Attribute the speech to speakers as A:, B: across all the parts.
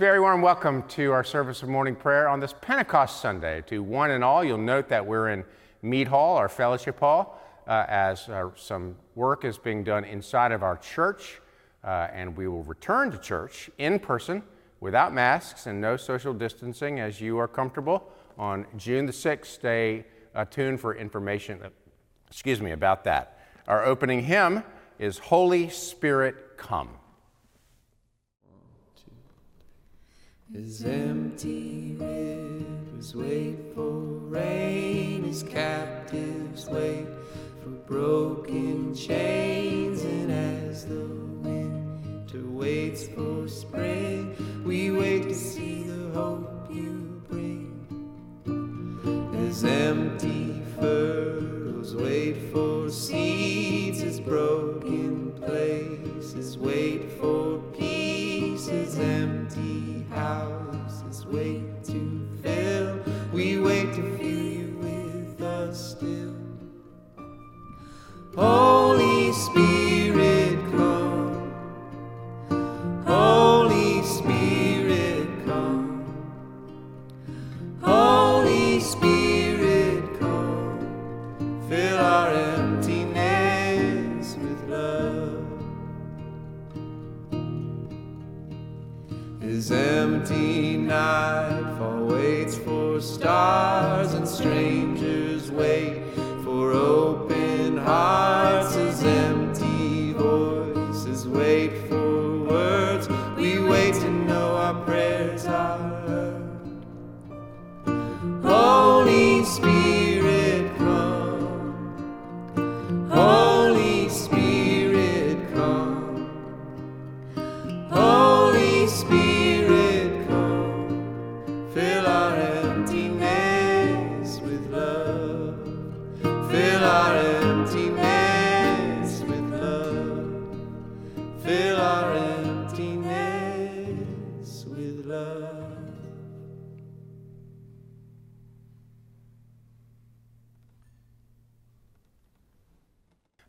A: Very warm welcome to our service of morning prayer on this Pentecost Sunday. To one and all, you'll note that we're in Mead Hall, our fellowship hall, uh, as uh, some work is being done inside of our church, uh, and we will return to church in person without masks and no social distancing as you are comfortable on June the 6th. Stay tuned for information, uh, excuse me, about that. Our opening hymn is Holy Spirit Come.
B: His empty rivers wait for rain, his captives wait for broken chains, and as the winter waits for spring, we wait to see the hope you bring. His empty furrows wait for seeds, his broken places wait for peace, his empty wait to fill. We wait to fill you with us still. Holy Spirit, come. Holy Spirit, come. Holy Spirit, come. Fill our emptiness with love. His empty nightfall waits for stars, and strangers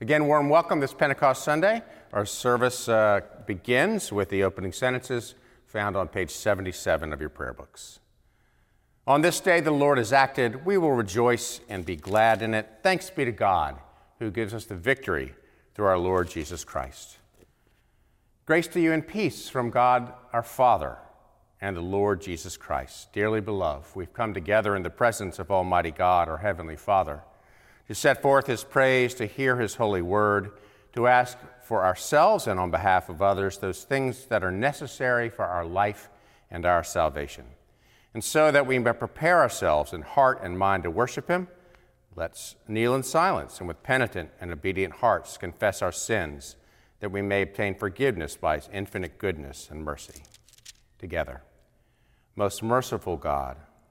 A: Again, warm welcome this Pentecost Sunday. Our service uh, begins with the opening sentences found on page 77 of your prayer books. On this day the Lord has acted, we will rejoice and be glad in it. Thanks be to God who gives us the victory through our Lord Jesus Christ. Grace to you and peace from God our Father and the Lord Jesus Christ. Dearly beloved, we've come together in the presence of Almighty God, our Heavenly Father, to set forth His praise, to hear His holy word, to ask for ourselves and on behalf of others those things that are necessary for our life and our salvation. And so that we may prepare ourselves in heart and mind to worship Him, let's kneel in silence and with penitent and obedient hearts confess our sins, that we may obtain forgiveness by His infinite goodness and mercy. Together. Most merciful God,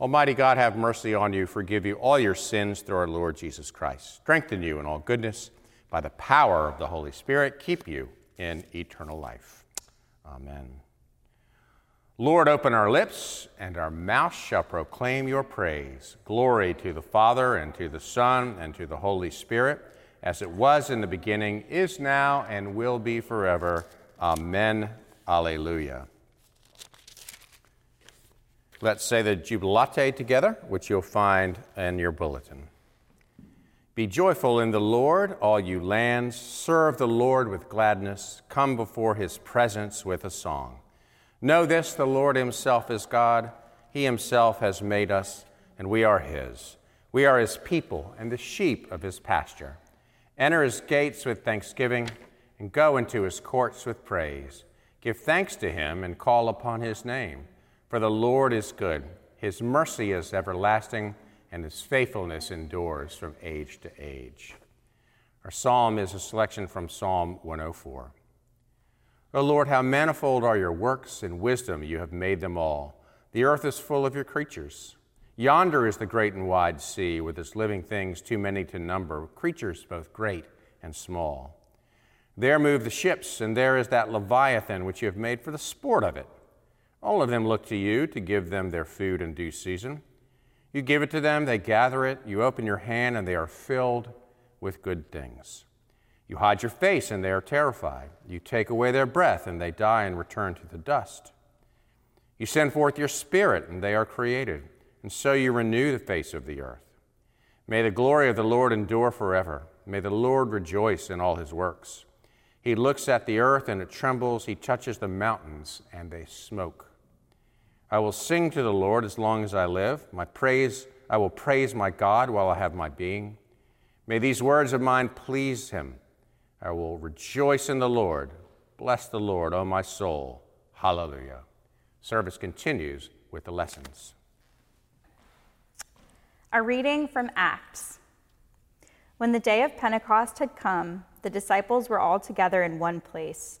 A: Almighty God, have mercy on you, forgive you all your sins through our Lord Jesus Christ, strengthen you in all goodness by the power of the Holy Spirit, keep you in eternal life. Amen. Lord, open our lips, and our mouth shall proclaim your praise. Glory to the Father, and to the Son, and to the Holy Spirit, as it was in the beginning, is now, and will be forever. Amen. Alleluia. Let's say the Jubilate together, which you'll find in your bulletin. Be joyful in the Lord, all you lands. Serve the Lord with gladness. Come before his presence with a song. Know this the Lord himself is God. He himself has made us, and we are his. We are his people and the sheep of his pasture. Enter his gates with thanksgiving and go into his courts with praise. Give thanks to him and call upon his name. For the Lord is good, his mercy is everlasting, and his faithfulness endures from age to age. Our psalm is a selection from Psalm 104. O Lord, how manifold are your works, in wisdom you have made them all. The earth is full of your creatures. Yonder is the great and wide sea, with its living things too many to number, creatures both great and small. There move the ships, and there is that Leviathan which you have made for the sport of it. All of them look to you to give them their food in due season. You give it to them, they gather it. You open your hand, and they are filled with good things. You hide your face, and they are terrified. You take away their breath, and they die and return to the dust. You send forth your spirit, and they are created, and so you renew the face of the earth. May the glory of the Lord endure forever. May the Lord rejoice in all his works. He looks at the earth, and it trembles. He touches the mountains, and they smoke. I will sing to the Lord as long as I live. My praise, I will praise my God while I have my being. May these words of mine please him. I will rejoice in the Lord. Bless the Lord, O my soul. Hallelujah. Service continues with the lessons.
C: A reading from Acts. When the day of Pentecost had come, the disciples were all together in one place.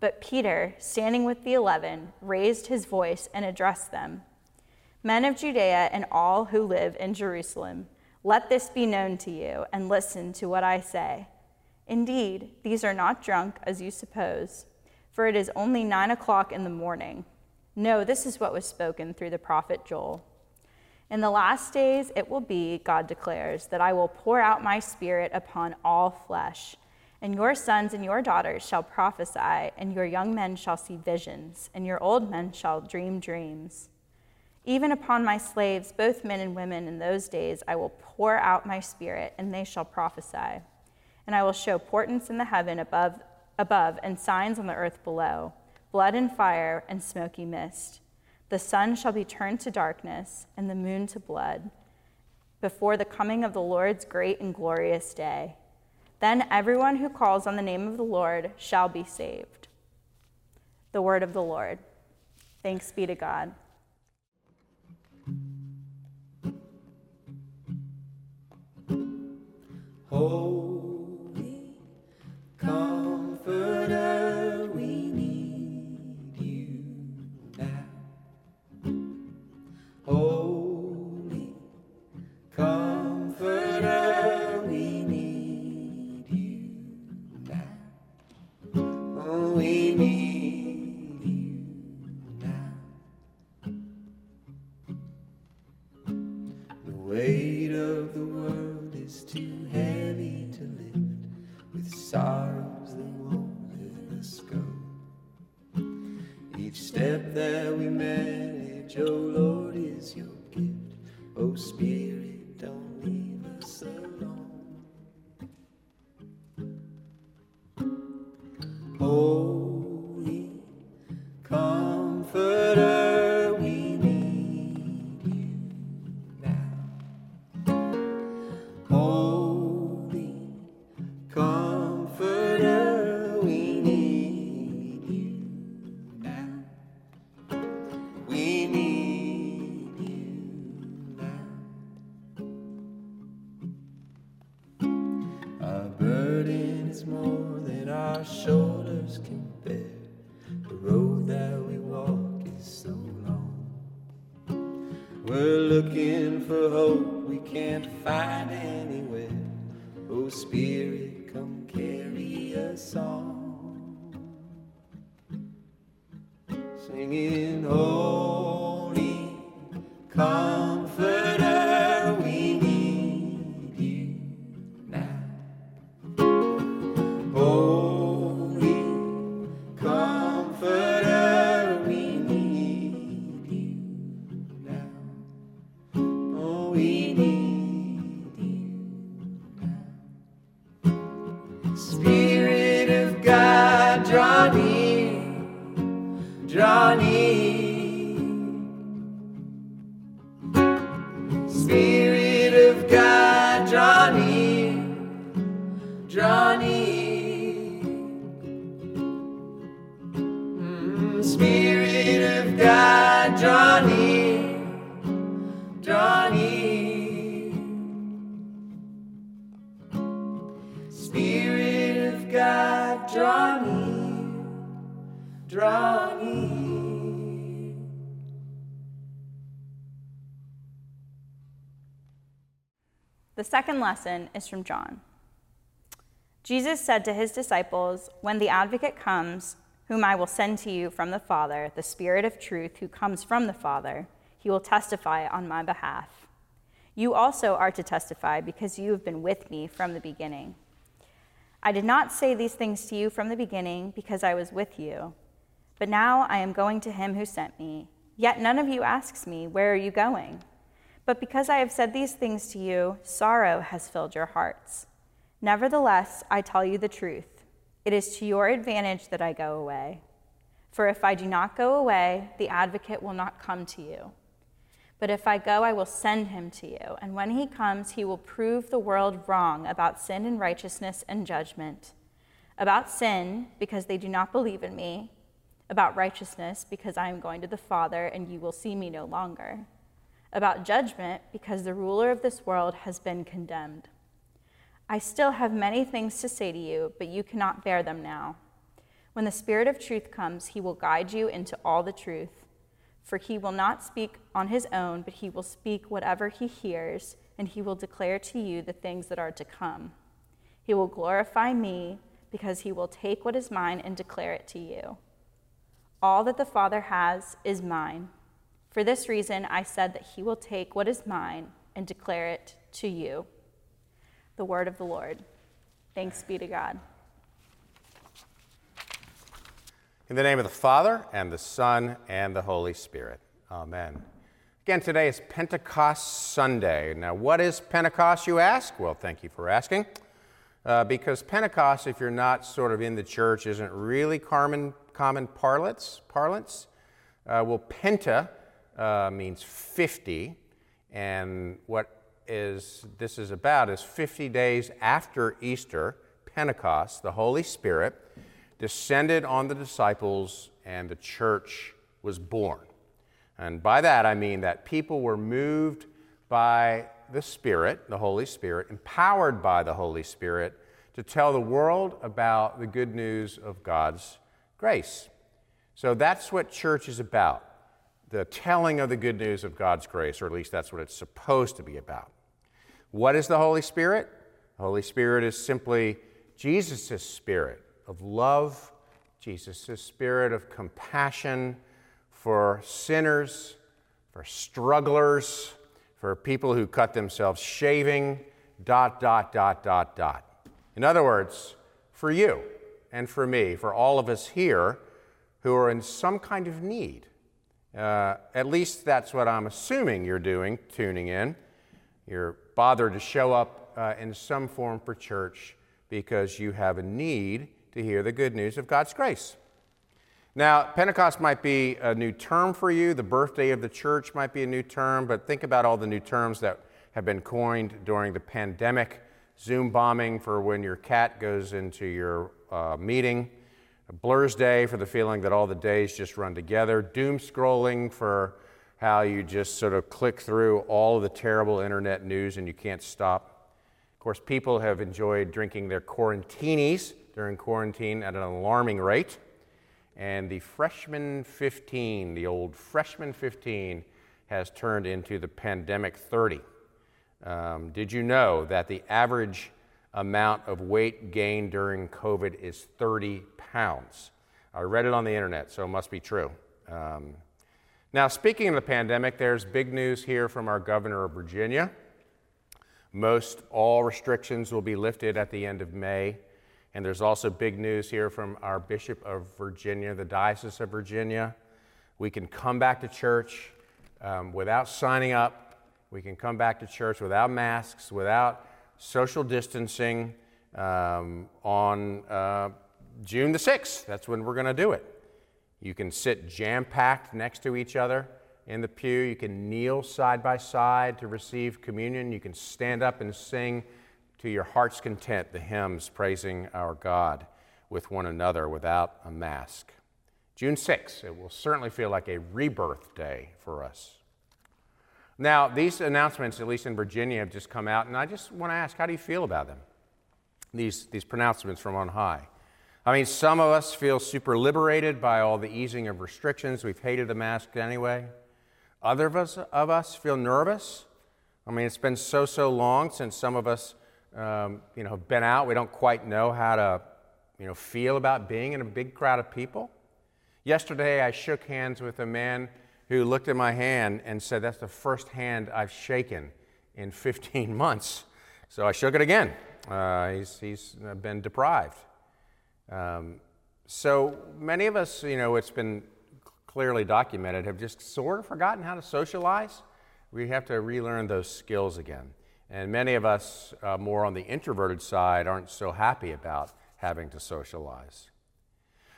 C: But Peter, standing with the eleven, raised his voice and addressed them Men of Judea and all who live in Jerusalem, let this be known to you, and listen to what I say. Indeed, these are not drunk, as you suppose, for it is only nine o'clock in the morning. No, this is what was spoken through the prophet Joel. In the last days it will be, God declares, that I will pour out my spirit upon all flesh and your sons and your daughters shall prophesy, and your young men shall see visions, and your old men shall dream dreams. Even upon my slaves, both men and women, in those days I will pour out my spirit, and they shall prophesy. And I will show portents in the heaven above, above and signs on the earth below blood and fire and smoky mist. The sun shall be turned to darkness, and the moon to blood, before the coming of the Lord's great and glorious day. Then everyone who calls on the name of the Lord shall be saved. The word of the Lord. Thanks be to God.
B: Holy Oh, it's more than our shoulders can bear. The road that we walk is so long. We're looking for hope we can't find anywhere. Oh, Spirit, near. Mm, Spirit of God, draw near. Spirit of God, draw near.
C: The second lesson is from John. Jesus said to his disciples, When the advocate comes, whom I will send to you from the Father, the Spirit of truth who comes from the Father, he will testify on my behalf. You also are to testify because you have been with me from the beginning. I did not say these things to you from the beginning because I was with you. But now I am going to him who sent me. Yet none of you asks me, Where are you going? But because I have said these things to you, sorrow has filled your hearts. Nevertheless, I tell you the truth. It is to your advantage that I go away. For if I do not go away, the advocate will not come to you. But if I go, I will send him to you. And when he comes, he will prove the world wrong about sin and righteousness and judgment. About sin, because they do not believe in me. About righteousness, because I am going to the Father, and you will see me no longer about judgment because the ruler of this world has been condemned. I still have many things to say to you, but you cannot bear them now. When the Spirit of truth comes, he will guide you into all the truth. For he will not speak on his own, but he will speak whatever he hears, and he will declare to you the things that are to come. He will glorify me, because he will take what is mine and declare it to you. All that the Father has is mine. For this reason, I said that he will take what is mine and declare it to you. The word of the Lord. Thanks be to God.
A: In the name of the Father, and the Son, and the Holy Spirit. Amen. Again, today is Pentecost Sunday. Now, what is Pentecost, you ask? Well, thank you for asking. Uh, because Pentecost, if you're not sort of in the church, isn't really common, common parlance. parlance. Uh, well, Penta uh, means 50, and what is this is about is 50 days after Easter, Pentecost, the Holy Spirit descended on the disciples and the church was born. And by that I mean that people were moved by the Spirit, the Holy Spirit, empowered by the Holy Spirit to tell the world about the good news of God's grace. So that's what church is about the telling of the good news of God's grace, or at least that's what it's supposed to be about. What is the Holy Spirit? The Holy Spirit is simply Jesus' spirit of love, Jesus' spirit of compassion for sinners, for strugglers, for people who cut themselves shaving, dot, dot, dot, dot, dot. In other words, for you and for me, for all of us here who are in some kind of need. Uh, at least that's what I'm assuming you're doing, tuning in. You're bothered to show up uh, in some form for church because you have a need to hear the good news of God's grace. Now, Pentecost might be a new term for you, the birthday of the church might be a new term, but think about all the new terms that have been coined during the pandemic. Zoom bombing for when your cat goes into your uh, meeting, Blursday for the feeling that all the days just run together, doom scrolling for how you just sort of click through all of the terrible internet news and you can't stop. Of course, people have enjoyed drinking their quarantinis during quarantine at an alarming rate. And the freshman 15, the old freshman 15, has turned into the pandemic 30. Um, did you know that the average amount of weight gained during COVID is 30 pounds? I read it on the internet, so it must be true. Um, now, speaking of the pandemic, there's big news here from our governor of Virginia. Most all restrictions will be lifted at the end of May. And there's also big news here from our Bishop of Virginia, the Diocese of Virginia. We can come back to church um, without signing up. We can come back to church without masks, without social distancing um, on uh, June the 6th. That's when we're going to do it. You can sit jam packed next to each other in the pew. You can kneel side by side to receive communion. You can stand up and sing to your heart's content the hymns praising our God with one another without a mask. June 6th, it will certainly feel like a rebirth day for us. Now, these announcements, at least in Virginia, have just come out, and I just want to ask how do you feel about them? These, these pronouncements from on high. I mean, some of us feel super liberated by all the easing of restrictions. We've hated the mask anyway. Other of us, of us feel nervous. I mean, it's been so, so long since some of us, um, you know, have been out. We don't quite know how to, you know, feel about being in a big crowd of people. Yesterday, I shook hands with a man who looked at my hand and said, That's the first hand I've shaken in 15 months. So I shook it again. Uh, he's, he's been deprived. Um, so many of us, you know, it's been clearly documented, have just sort of forgotten how to socialize. We have to relearn those skills again. And many of us, uh, more on the introverted side, aren't so happy about having to socialize.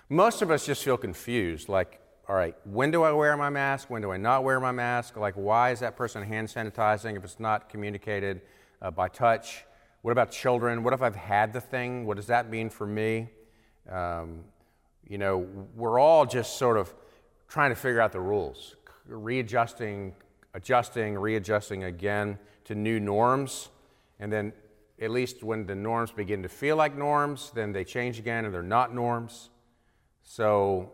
A: Most of us just feel confused like, all right, when do I wear my mask? When do I not wear my mask? Like, why is that person hand sanitizing if it's not communicated uh, by touch? What about children? What if I've had the thing? What does that mean for me? Um, you know, we're all just sort of trying to figure out the rules, readjusting, adjusting, readjusting again to new norms. And then, at least when the norms begin to feel like norms, then they change again and they're not norms. So,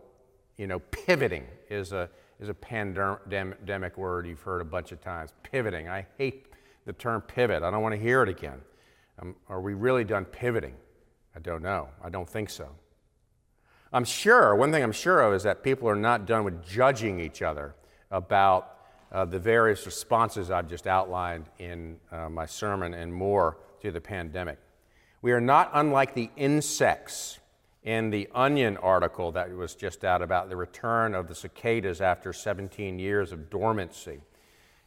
A: you know, pivoting is a, is a pandemic word you've heard a bunch of times. Pivoting. I hate the term pivot. I don't want to hear it again. Um, are we really done pivoting? I don't know. I don't think so. I'm sure, one thing I'm sure of is that people are not done with judging each other about uh, the various responses I've just outlined in uh, my sermon and more to the pandemic. We are not unlike the insects in the Onion article that was just out about the return of the cicadas after 17 years of dormancy.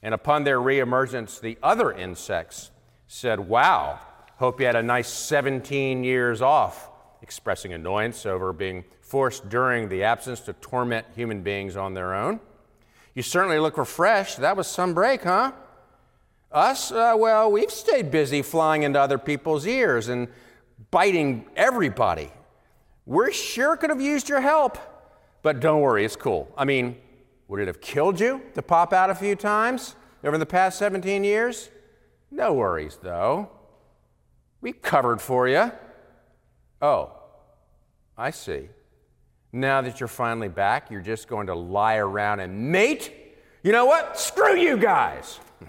A: And upon their reemergence, the other insects said, Wow, hope you had a nice 17 years off, expressing annoyance over being forced during the absence to torment human beings on their own. You certainly look refreshed. That was some break, huh? Us, uh, well, we've stayed busy flying into other people's ears and biting everybody we sure could have used your help, but don't worry, it's cool. I mean, would it have killed you to pop out a few times over the past 17 years? No worries, though. We covered for you. Oh, I see. Now that you're finally back, you're just going to lie around and mate? You know what? Screw you guys.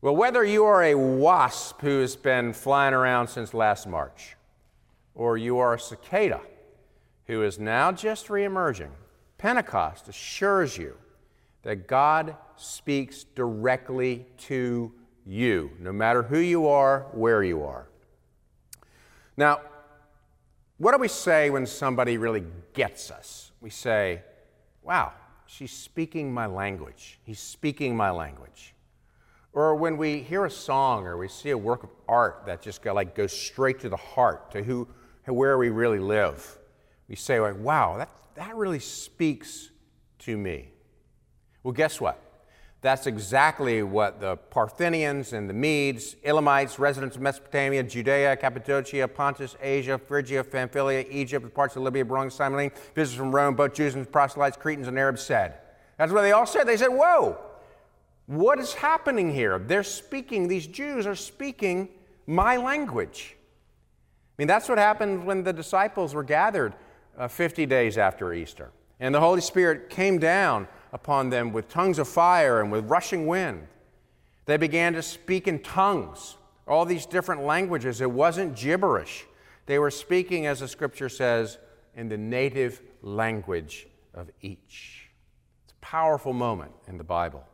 A: well, whether you are a wasp who has been flying around since last March, or you are a cicada who is now just reemerging, Pentecost assures you that God speaks directly to you, no matter who you are, where you are. Now, what do we say when somebody really gets us? We say, wow, she's speaking my language. He's speaking my language. Or when we hear a song or we see a work of art that just like goes straight to the heart, to who where we really live. We say, like, wow, that, that really speaks to me. Well, guess what? That's exactly what the Parthians and the Medes, Elamites, residents of Mesopotamia, Judea, Cappadocia, Pontus, Asia, Phrygia, Pamphylia, Egypt, parts of Libya, belonging to Cyrene, visitors from Rome, both Jews and proselytes, Cretans and Arabs said. That's what they all said. They said, whoa, What is happening here? They're speaking, these Jews are speaking my language. I mean, that's what happened when the disciples were gathered uh, 50 days after Easter. And the Holy Spirit came down upon them with tongues of fire and with rushing wind. They began to speak in tongues, all these different languages. It wasn't gibberish. They were speaking, as the scripture says, in the native language of each. It's a powerful moment in the Bible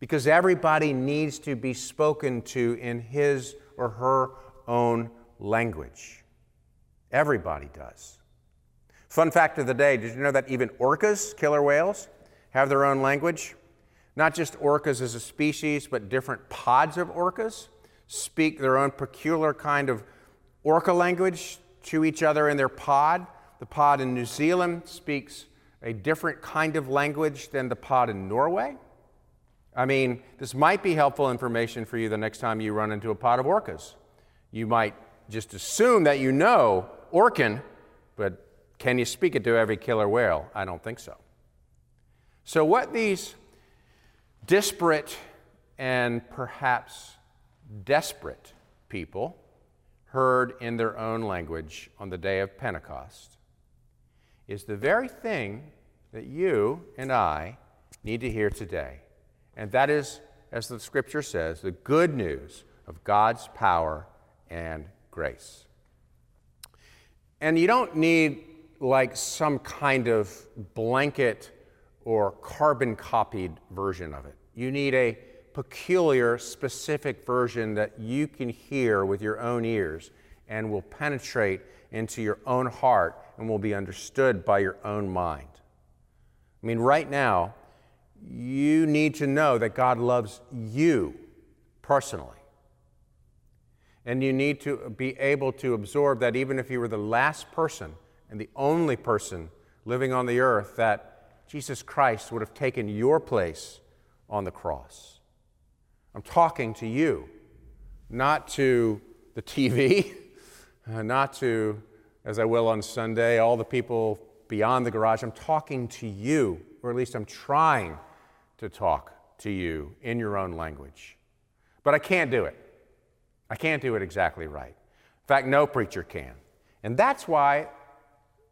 A: because everybody needs to be spoken to in his or her own language. Everybody does. Fun fact of the day did you know that even orcas, killer whales, have their own language? Not just orcas as a species, but different pods of orcas speak their own peculiar kind of orca language to each other in their pod. The pod in New Zealand speaks a different kind of language than the pod in Norway. I mean, this might be helpful information for you the next time you run into a pod of orcas. You might just assume that you know Orcan, but can you speak it to every killer whale? I don't think so. So, what these disparate and perhaps desperate people heard in their own language on the day of Pentecost is the very thing that you and I need to hear today. And that is, as the scripture says, the good news of God's power and grace. And you don't need like some kind of blanket or carbon copied version of it. You need a peculiar, specific version that you can hear with your own ears and will penetrate into your own heart and will be understood by your own mind. I mean, right now, you need to know that God loves you personally. And you need to be able to absorb that even if you were the last person and the only person living on the earth, that Jesus Christ would have taken your place on the cross. I'm talking to you, not to the TV, uh, not to, as I will on Sunday, all the people beyond the garage. I'm talking to you, or at least I'm trying to talk to you in your own language. But I can't do it. I can't do it exactly right. In fact, no preacher can. And that's why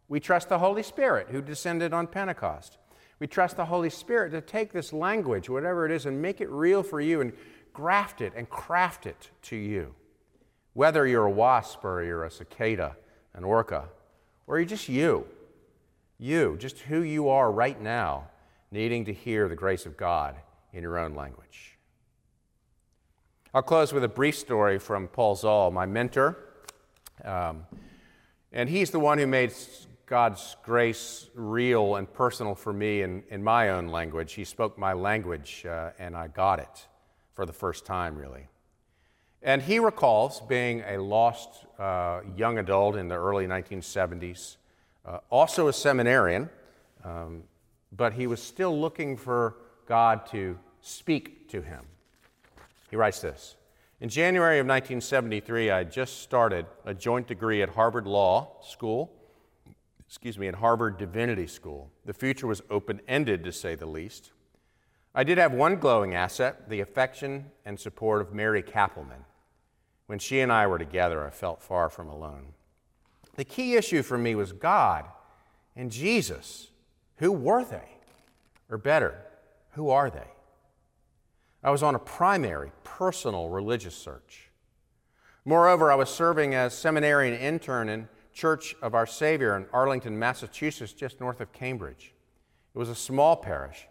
A: we trust the Holy Spirit who descended on Pentecost. We trust the Holy Spirit to take this language, whatever it is, and make it real for you and graft it and craft it to you. Whether you're a wasp or you're a cicada, an orca, or you're just you, you, just who you are right now, needing to hear the grace of God in your own language. I'll close with a brief story from Paul Zahl, my mentor. Um, and he's the one who made God's grace real and personal for me in, in my own language. He spoke my language, uh, and I got it for the first time, really. And he recalls being a lost uh, young adult in the early 1970s, uh, also a seminarian, um, but he was still looking for God to speak to him. He writes this In January of 1973, I just started a joint degree at Harvard Law School, excuse me, at Harvard Divinity School. The future was open ended, to say the least. I did have one glowing asset the affection and support of Mary Kappelman. When she and I were together, I felt far from alone. The key issue for me was God and Jesus. Who were they? Or better, who are they? I was on a primary, personal religious search. Moreover, I was serving as seminarian intern in Church of Our Savior in Arlington, Massachusetts, just north of Cambridge. It was a small parish,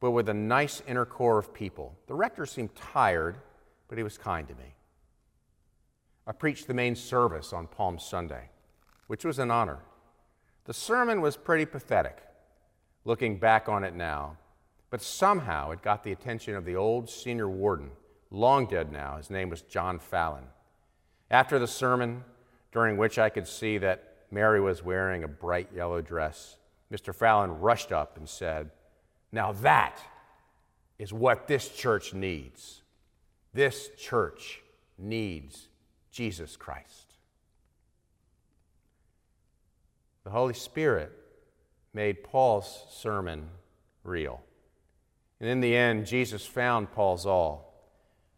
A: but with a nice inner core of people. The rector seemed tired, but he was kind to me. I preached the main service on Palm Sunday, which was an honor. The sermon was pretty pathetic looking back on it now. But somehow it got the attention of the old senior warden, long dead now. His name was John Fallon. After the sermon, during which I could see that Mary was wearing a bright yellow dress, Mr. Fallon rushed up and said, Now that is what this church needs. This church needs Jesus Christ. The Holy Spirit made Paul's sermon real. And in the end, Jesus found Paul Zahl,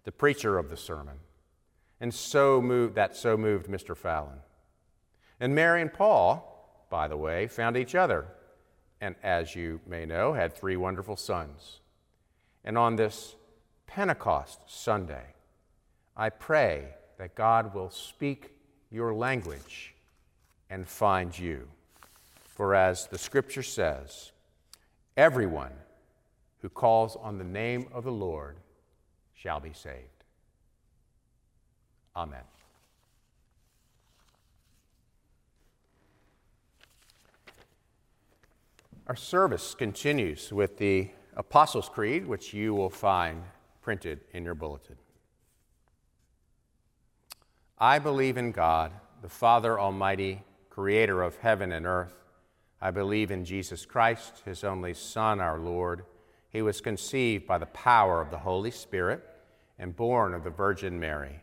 A: the preacher of the sermon, and so moved, that so moved Mr. Fallon. And Mary and Paul, by the way, found each other, and as you may know, had three wonderful sons. And on this Pentecost Sunday, I pray that God will speak your language and find you. For as the scripture says, everyone who calls on the name of the Lord shall be saved. Amen. Our service continues with the Apostles' Creed, which you will find printed in your bulletin. I believe in God, the Father Almighty, creator of heaven and earth. I believe in Jesus Christ, his only Son, our Lord. He was conceived by the power of the Holy Spirit and born of the Virgin Mary.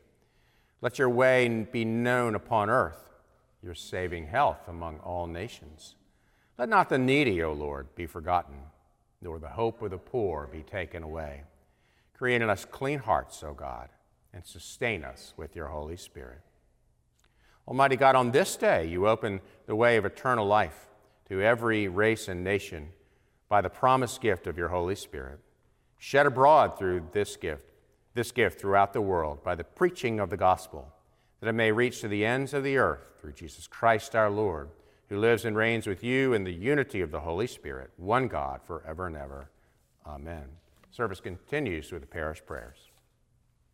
A: Let your way be known upon earth, your saving health among all nations. Let not the needy, O Lord, be forgotten, nor the hope of the poor be taken away. Create in us clean hearts, O God and sustain us with your Holy Spirit. Almighty God, on this day you open the way of eternal life to every race and nation by the promised gift of your Holy Spirit. Shed abroad through this gift, this gift throughout the world by the preaching of the gospel, that it may reach to the ends of the earth through Jesus Christ our Lord, who lives and reigns with you in the unity of the Holy Spirit, one God, forever and ever. Amen. Service continues with the parish prayers.